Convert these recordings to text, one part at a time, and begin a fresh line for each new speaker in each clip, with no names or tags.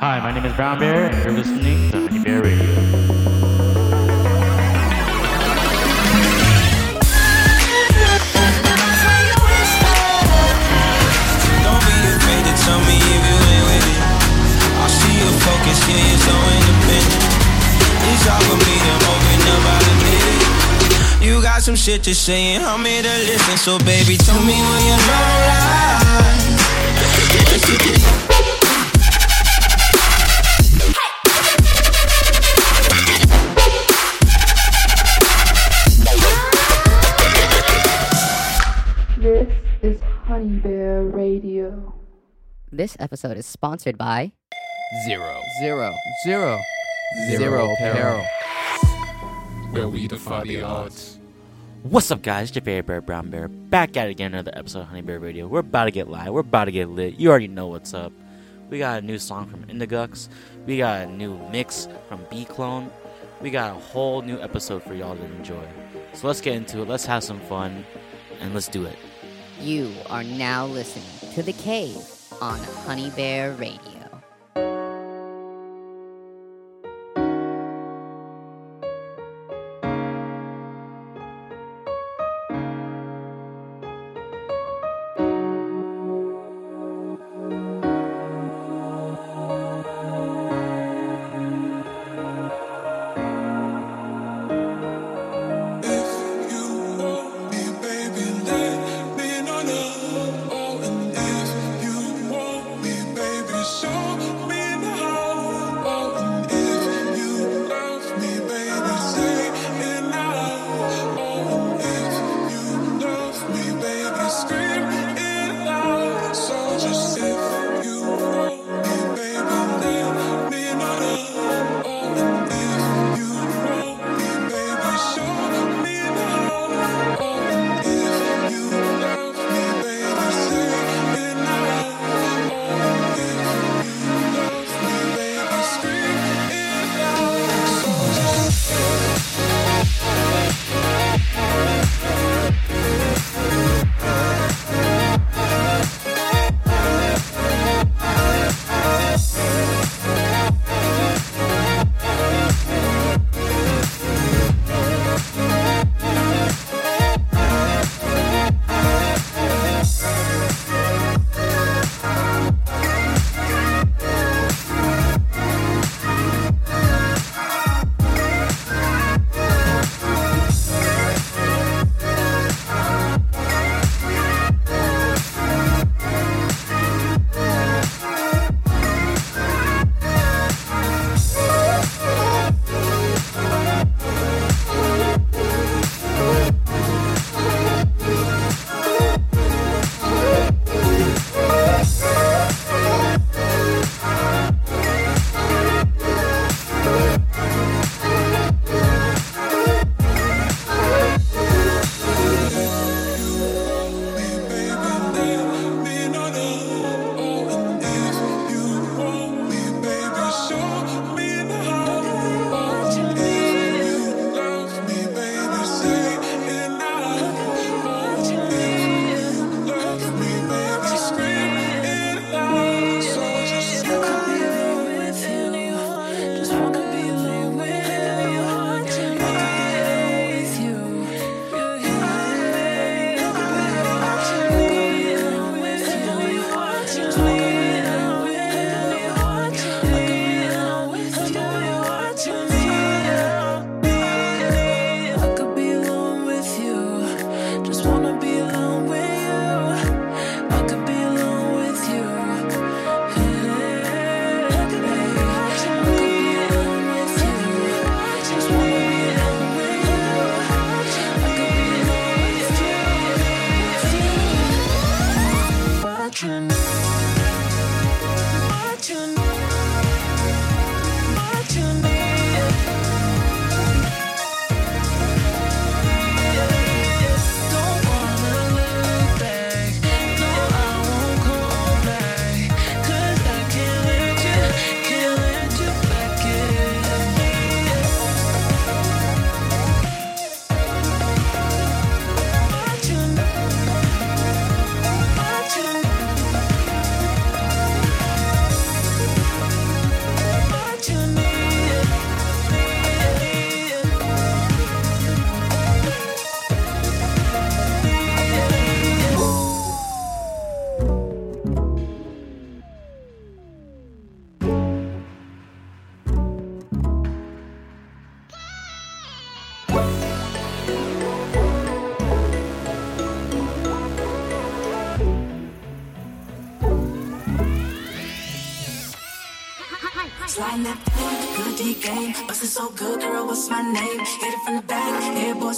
Hi, my name is Brown Bear, and you're listening to Honey Bear Radio.
Don't be afraid to tell me if you ain't with it. I see your focus, you're so independent. It's for me to open up, it. You got some shit to say, and I'm here to listen. So, baby, tell me when you're lies.
This
This episode is sponsored by
Zero.
Zero. Zero.
Zero
Zero
Apparel.
peril.
Where we defy the odds.
What's up, guys? It's your favorite bear, Brown Bear, back at it again, another episode of Honey Bear Radio. We're about to get live. We're about to get lit. You already know what's up. We got a new song from Indigeaux. We got a new mix from B Clone. We got a whole new episode for y'all to enjoy. So let's get into it. Let's have some fun, and let's do it.
You are now listening to The Cave on Honey Bear Radio.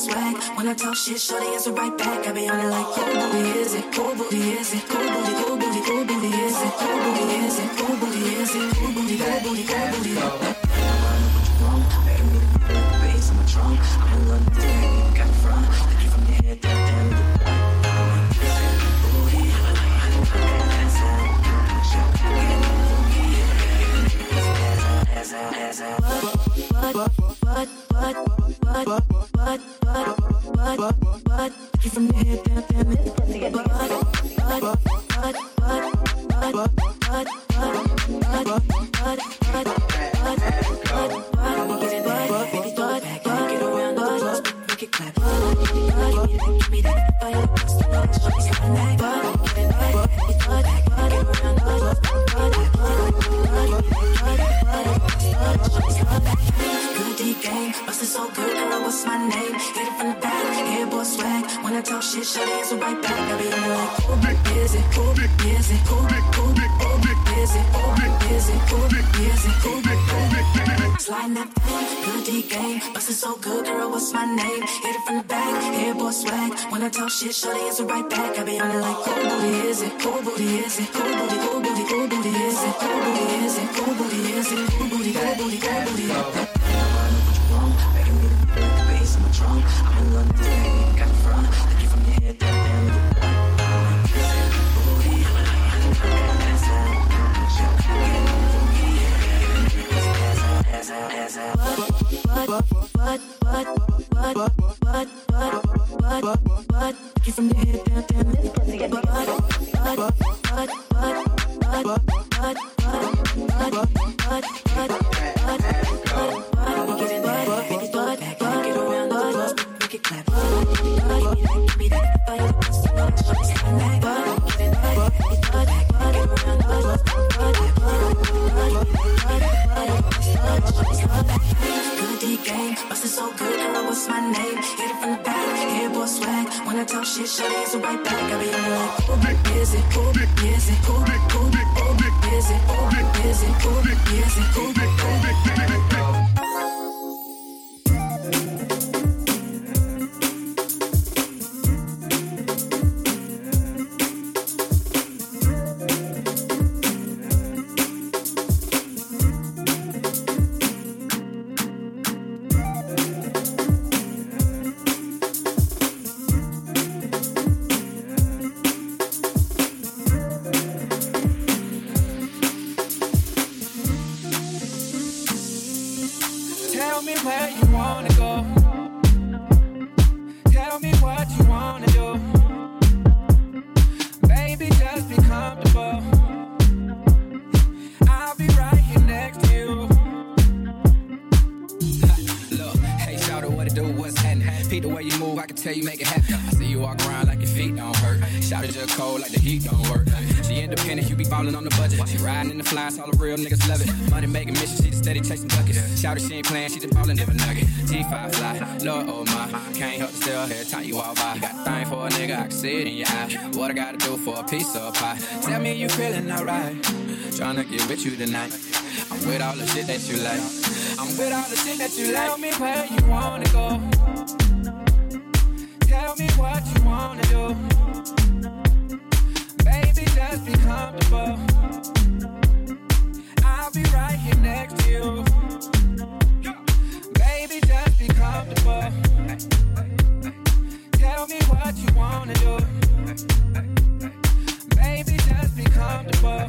Swag. When I talk shit, shorty answer right back. I be on it like, cool booty is it? Cool booty is it? Cool booty, cool booty, cool booty is it? Cool booty is it? Cool booty is it? Cool booty, cool booty, cool booty. Got the like you what? shit, shorty, it's right back. I be on it like cold booty, is it? Cold booty, is it? Cold booty, cold booty, cold booty, is it? Cold booty, is it? Cold booty, is it? Cold booty, cold booty, cold booty. I'm in London, got in front, looking from the head, that damn Bye out, ass out. But, but, but, but, but, but, but, but, but, you from your head down, down to the pussy. But, but, but, but, but, but, but, but, but, but, but, but, but, get it back, baby, throw it back, get around the close, make it clap. Give me that fire, it's coming back, get it back, baby, throw it back, get around the close, Good D game, bustin' so good, girl, what's my name? Hit it from the back, air boy swag. When I talk shit, shut answer right back. I be on it like, cool, is it, cool, is it, cool, cool, is it, cool, is it, cool, is it, cool,
Tell
of pie? Tell me you feeling alright. Tryna get with you tonight. I'm with all the shit that you like. I'm with all the shit that you like.
Tell me where you wanna go. Tell me what you wanna do. Baby, just be comfortable. I'll be right here next to you. Baby, just be comfortable. Tell me what you wanna do. Baby, just be comfortable.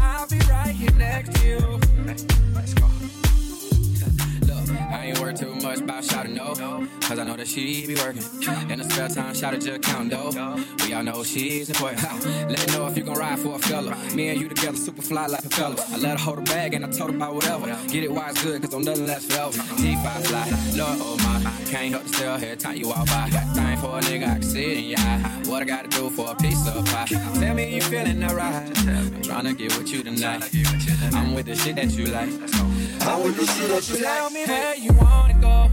I'll be right here next to you.
Let's go. Look, I ain't worried too much about shouting no. Cause I know that she be working. In the spare time, shout it just counting dough. We all know she's important. Let me know if you gon' ride for a fella. Me and you together, super fly like a fella. I let her hold her bag and I told her about whatever. Get it while it's good, cause don't nothing less forever. G5 fly, Lord, oh my. Can't help to still every time you walk by. Thing for a nigga, I can see in your eye. What I gotta do for a piece of pie? Tell me you feeling alright. I'm tryna get with you tonight. I'm with the shit that you like. I'm with the shit that you
like. Tell me
where you wanna go.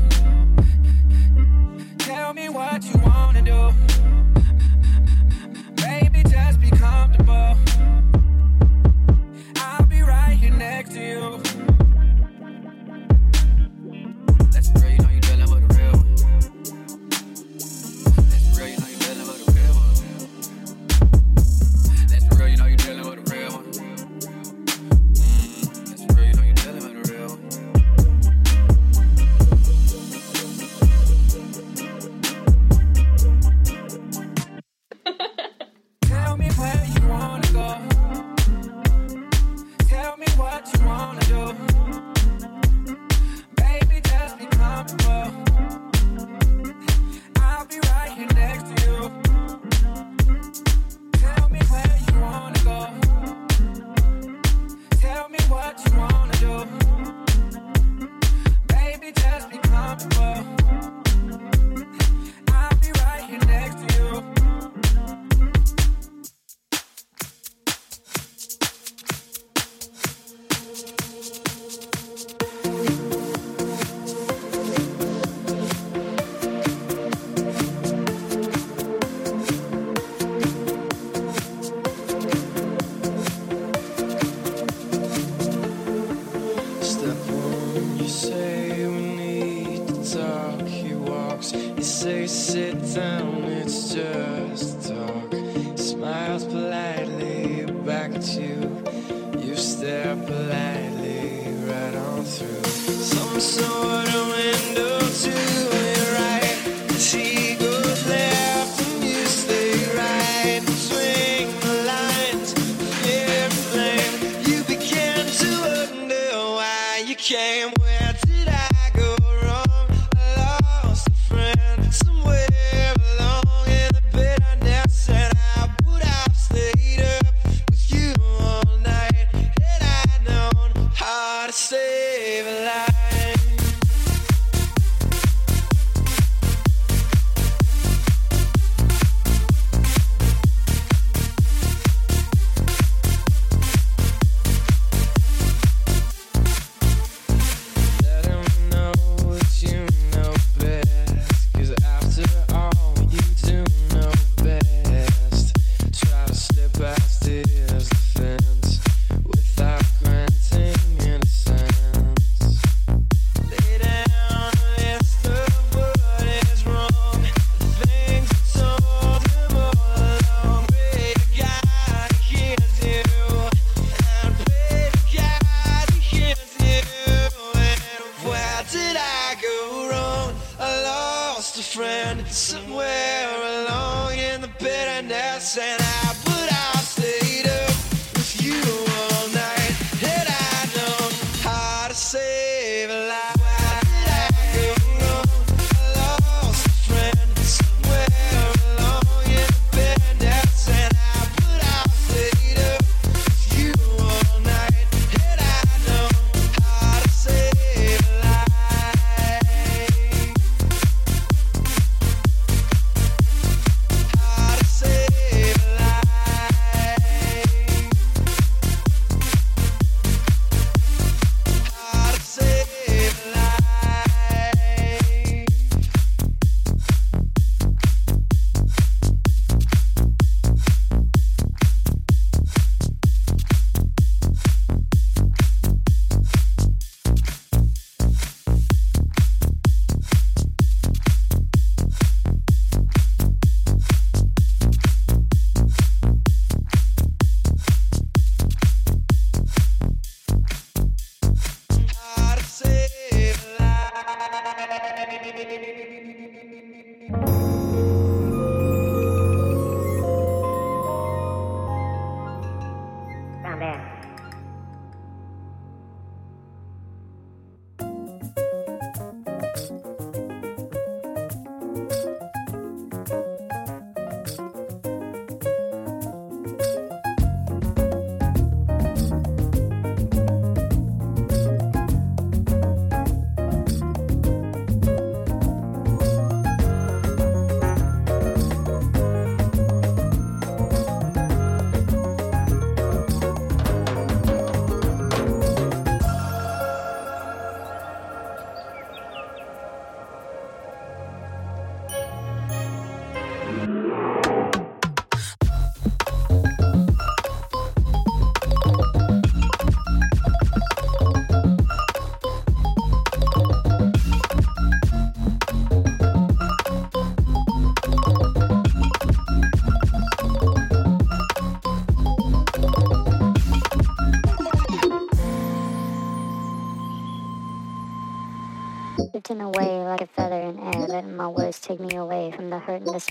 Tell me what you wanna do. Baby, just be comfortable. I'll be right
what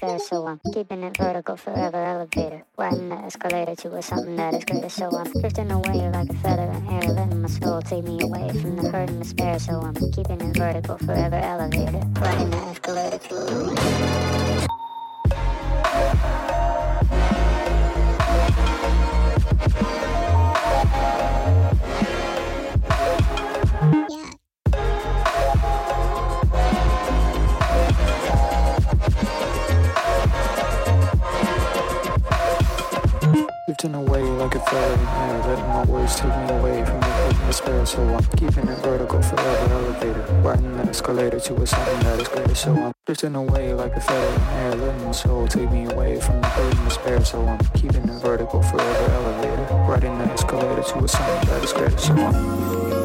So I'm keeping it vertical forever, elevator, riding the escalator to a something that is greater. So I'm drifting away like a feather in air, letting my soul take me away from the hurt despair. So I'm keeping it vertical, forever elevated. Riding the escalator to
Drifting away like a feather in air, letting my words take me away from the and despair. So I'm keeping it vertical, forever elevated. Riding the escalator to a something that is greater. So I'm drifting away like a feather in air, letting my soul take me away from the and despair. So I'm keeping it vertical, forever elevated. Riding the escalator to a something that is greater. So I'm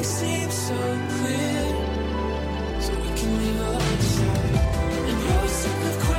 so
clear, so we can leave outside. And you're sick of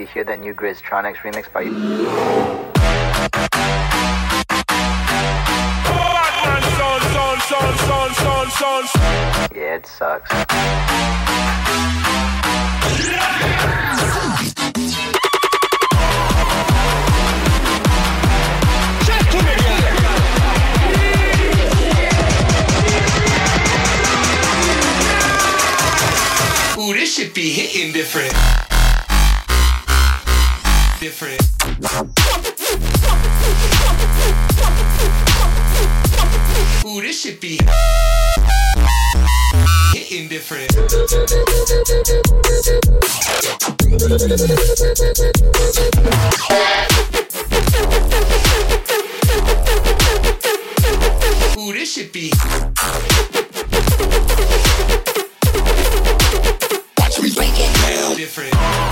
you
hear that new Grizztronics remix by you. Yeah, it sucks.
Ooh, this shit be hitting different. Different. Ooh, this shit be hitting different. Ooh, this shit be. Watch me break it down. Different.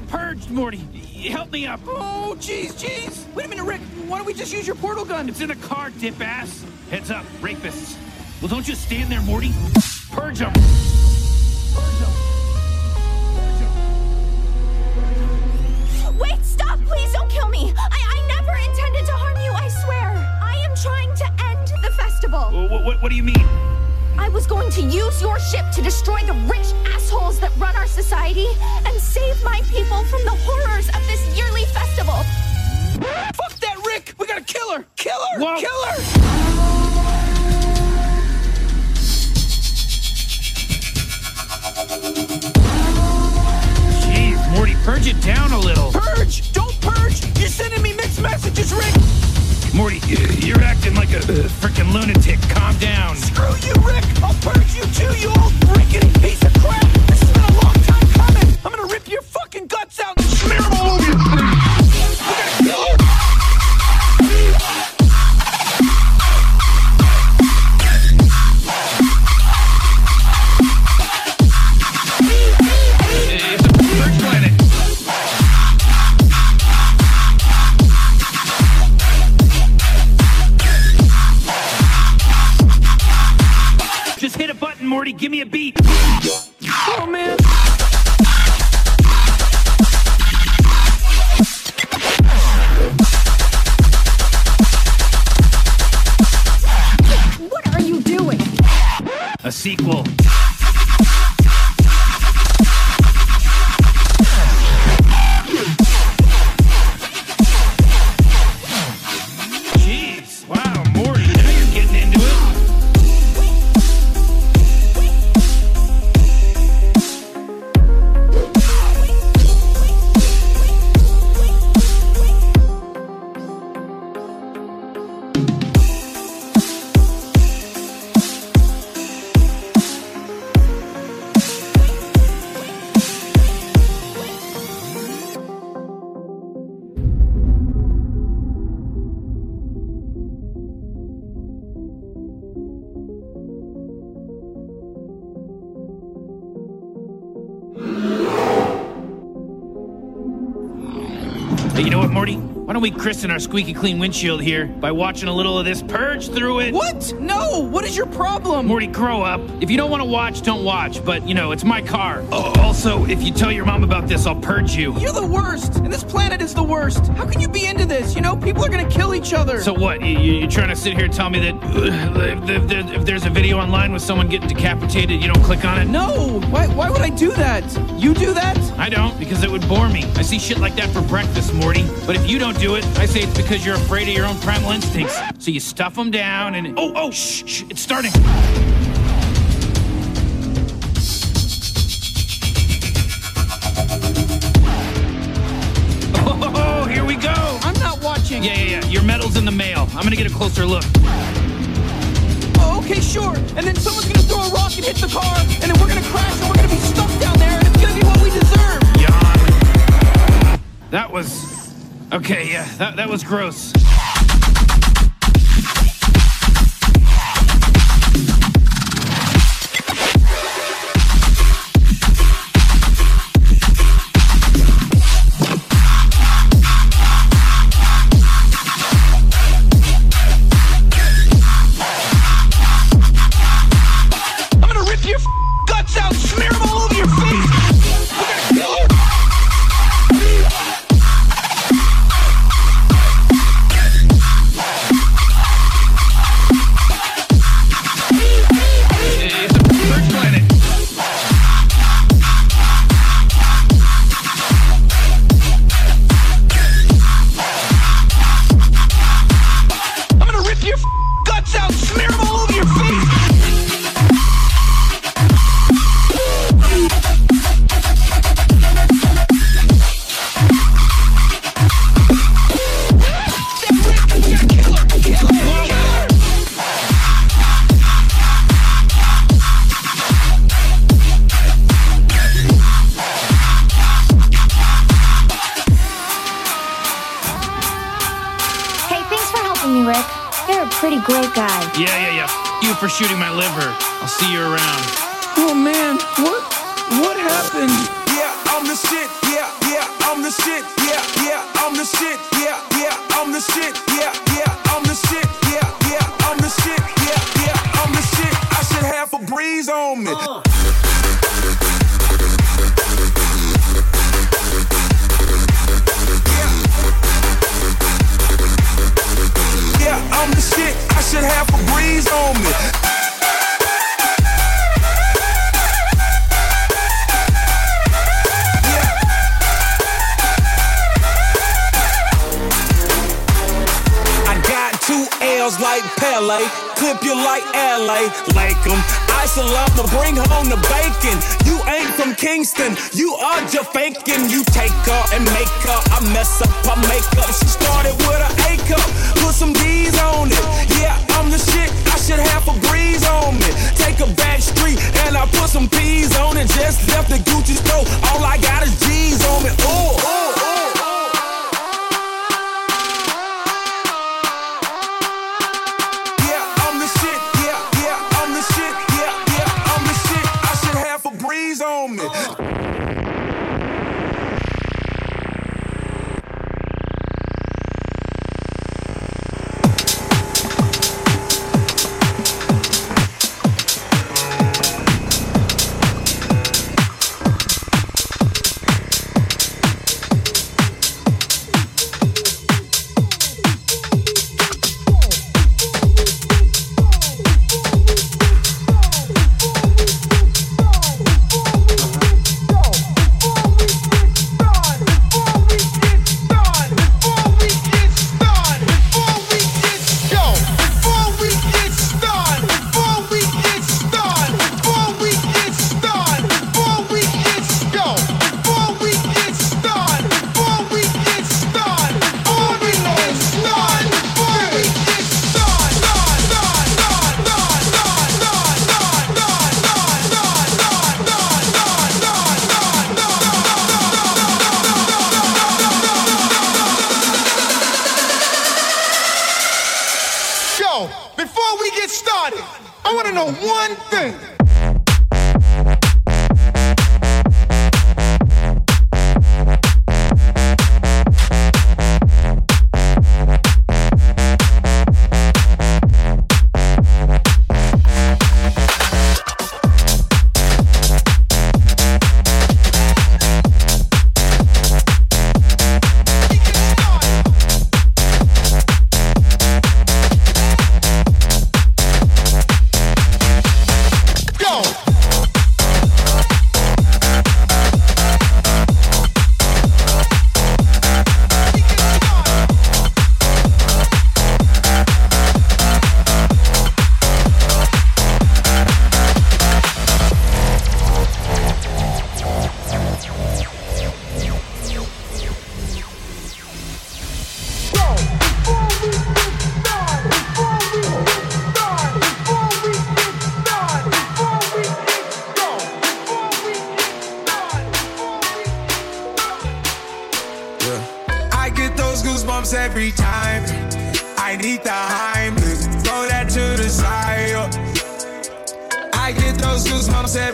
Get purged, Morty. Help me up. Oh, jeez, jeez. Wait a minute, Rick. Why don't we just use your portal gun? It's in the car, dip ass. Heads up, rapists. Well, don't just stand there, Morty. Purge them.
Wait, stop! Please don't kill me! I, I never intended to harm you, I swear! I am trying to end the festival!
What, what, what do you mean?
I was going to use your ship to destroy the rich assholes that run our society and save my people from the horrors of this yearly festival!
Fuck that, Rick! We gotta kill her! Kill her! Kill her! Jeez, Morty, purge it down a little. Purge! Don't purge! You're sending me mixed messages, Rick! Morty, you're acting like a uh, freaking lunatic. Calm down. Screw you, Rick! I'll purge you too, you old freaking piece of crap! Don't we christen our squeaky clean windshield here by watching a little of this purge through it?
What? No! What is your problem?
Morty, grow up. If you don't want to watch, don't watch. But, you know, it's my car. Oh, also, if you tell your mom about this, I'll purge you.
You're the worst, and this planet is the worst. How can you be into this? You know, people are gonna kill each other.
So what? You, you, you're trying to sit here and tell me that uh, if, if, if- if there's a video online with someone getting decapitated, you don't click on it?
No! Why, why would I do that? You do that?
I don't, because it would bore me. I see shit like that for breakfast, Morty. But if you don't do it, I say it's because you're afraid of your own primal instincts. So you stuff them down and. Oh, oh, shh, shh, it's starting. Oh, here we go.
I'm not watching.
Yeah, yeah, yeah. Your medal's in the mail. I'm gonna get a closer look.
Oh, okay, sure. And then someone's gonna throw a rock and hit the car, and then we're gonna crash, and we're gonna be stuck down there, and it's gonna be what we deserve.
Yawn. That was. Okay, yeah, that, that was gross.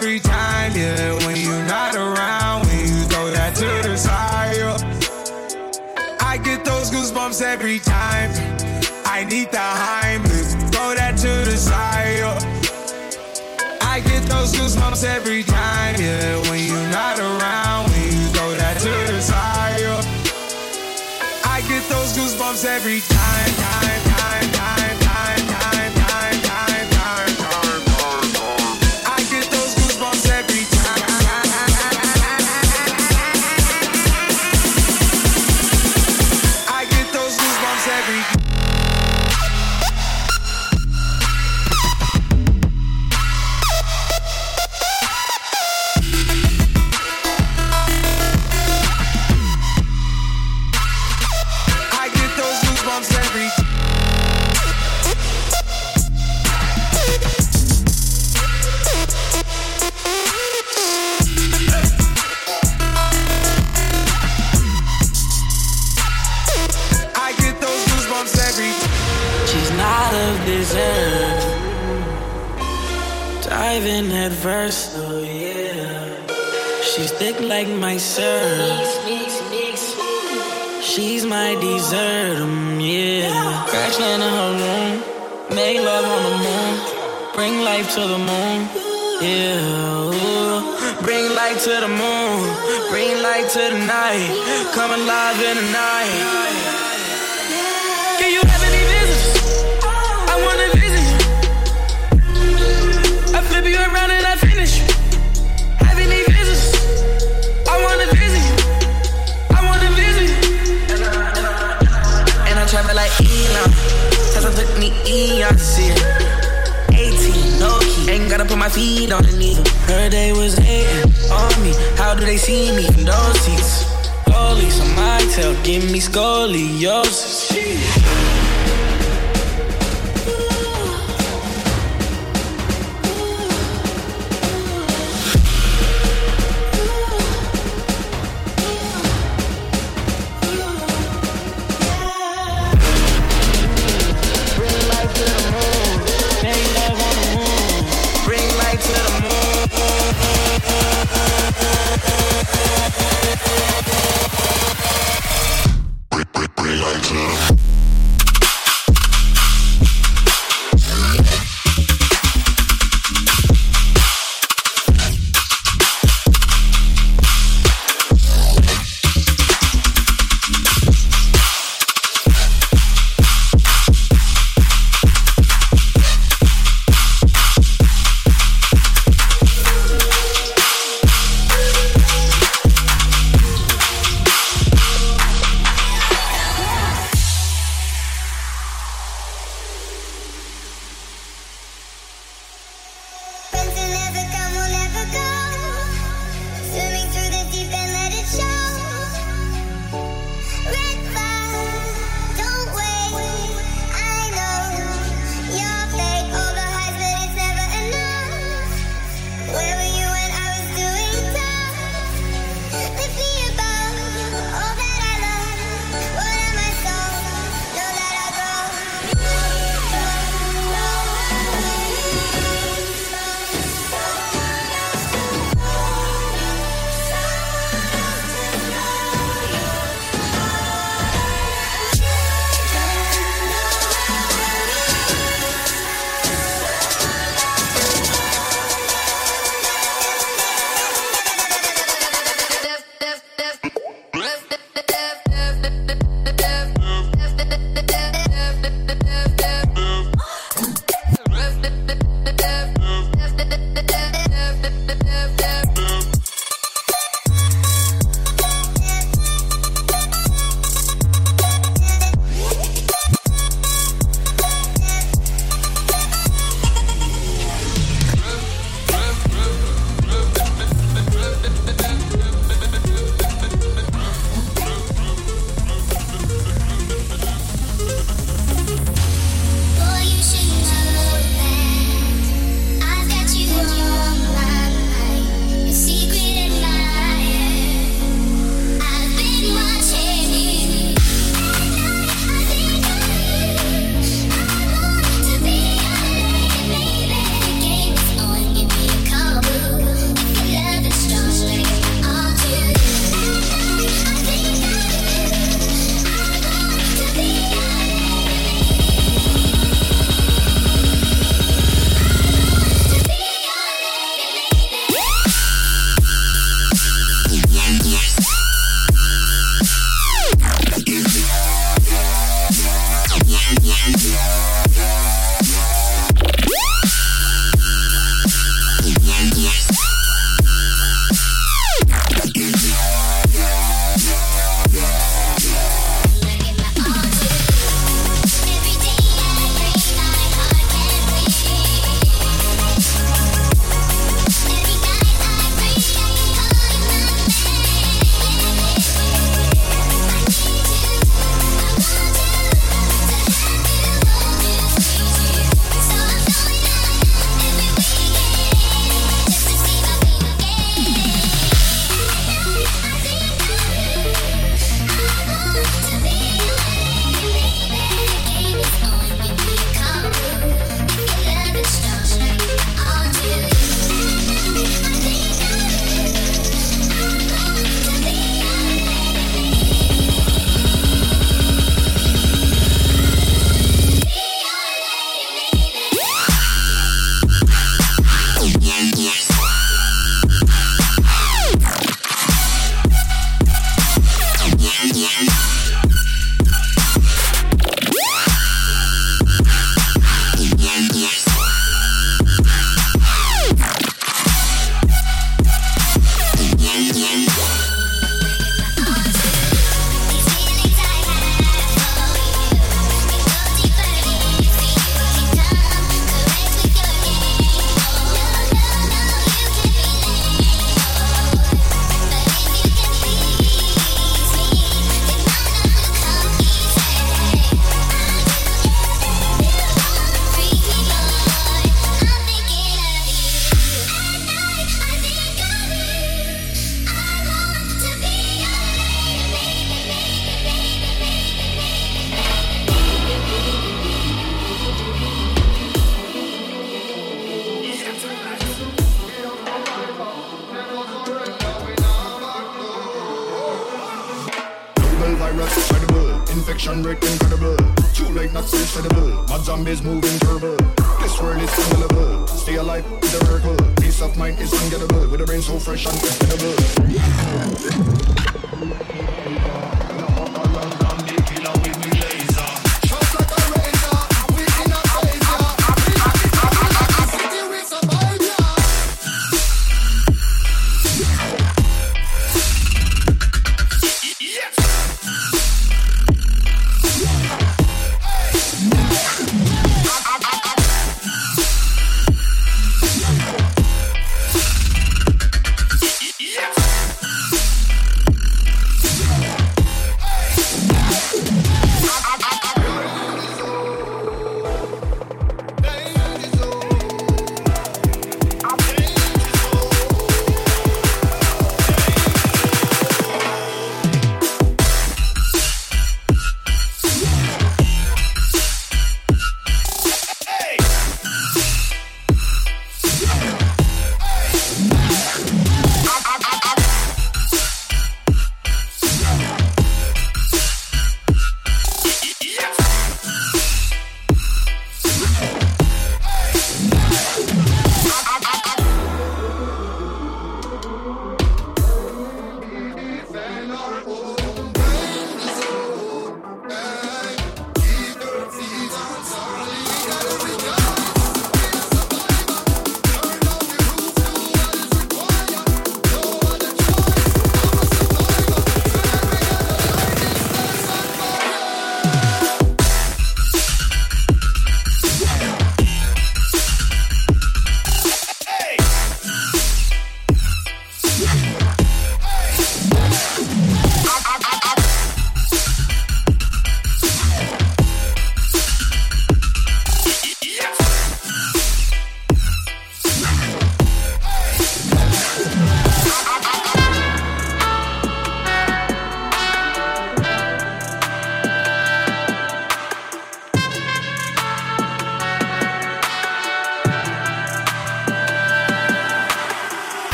Every time, yeah. When you're not around, when you throw that to the side. yeah. I get those goosebumps every time. I need the Heimlich, throw that to the side. yeah. I get those goosebumps every time, yeah. When you're not around, when you throw that to the side, yeah. I get those goosebumps every time,
Head first, oh yeah. She's thick like my syrup. She's my dessert, um, yeah. Crash land in her room. Make love on the moon. Bring life to the moon, yeah. ooh. Bring light to the moon. Bring light to the night. Come alive in the night. Elon. Tesla took me eon to see it. 18, no key. Ain't gotta put my feet on the needle. Heard they was hating on me. How do they see me from those seats? Police on my tail, give me scoliosis. Bring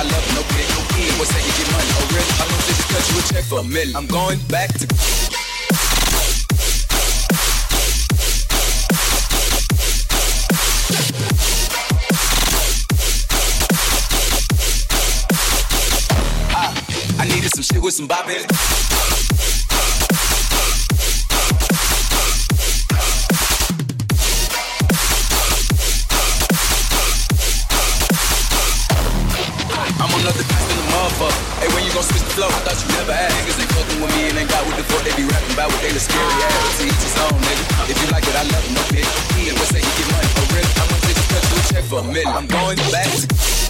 I love no kid. What's that you get money, oh really? I don't just cut you a check for a million. I'm going back to. I, I needed some shit with some bop. Jay the scary ass, to eats his own nigga. If you like it, I love him, no bitch, He was say he get money for real. I want to take a through check for a million. I'm going back to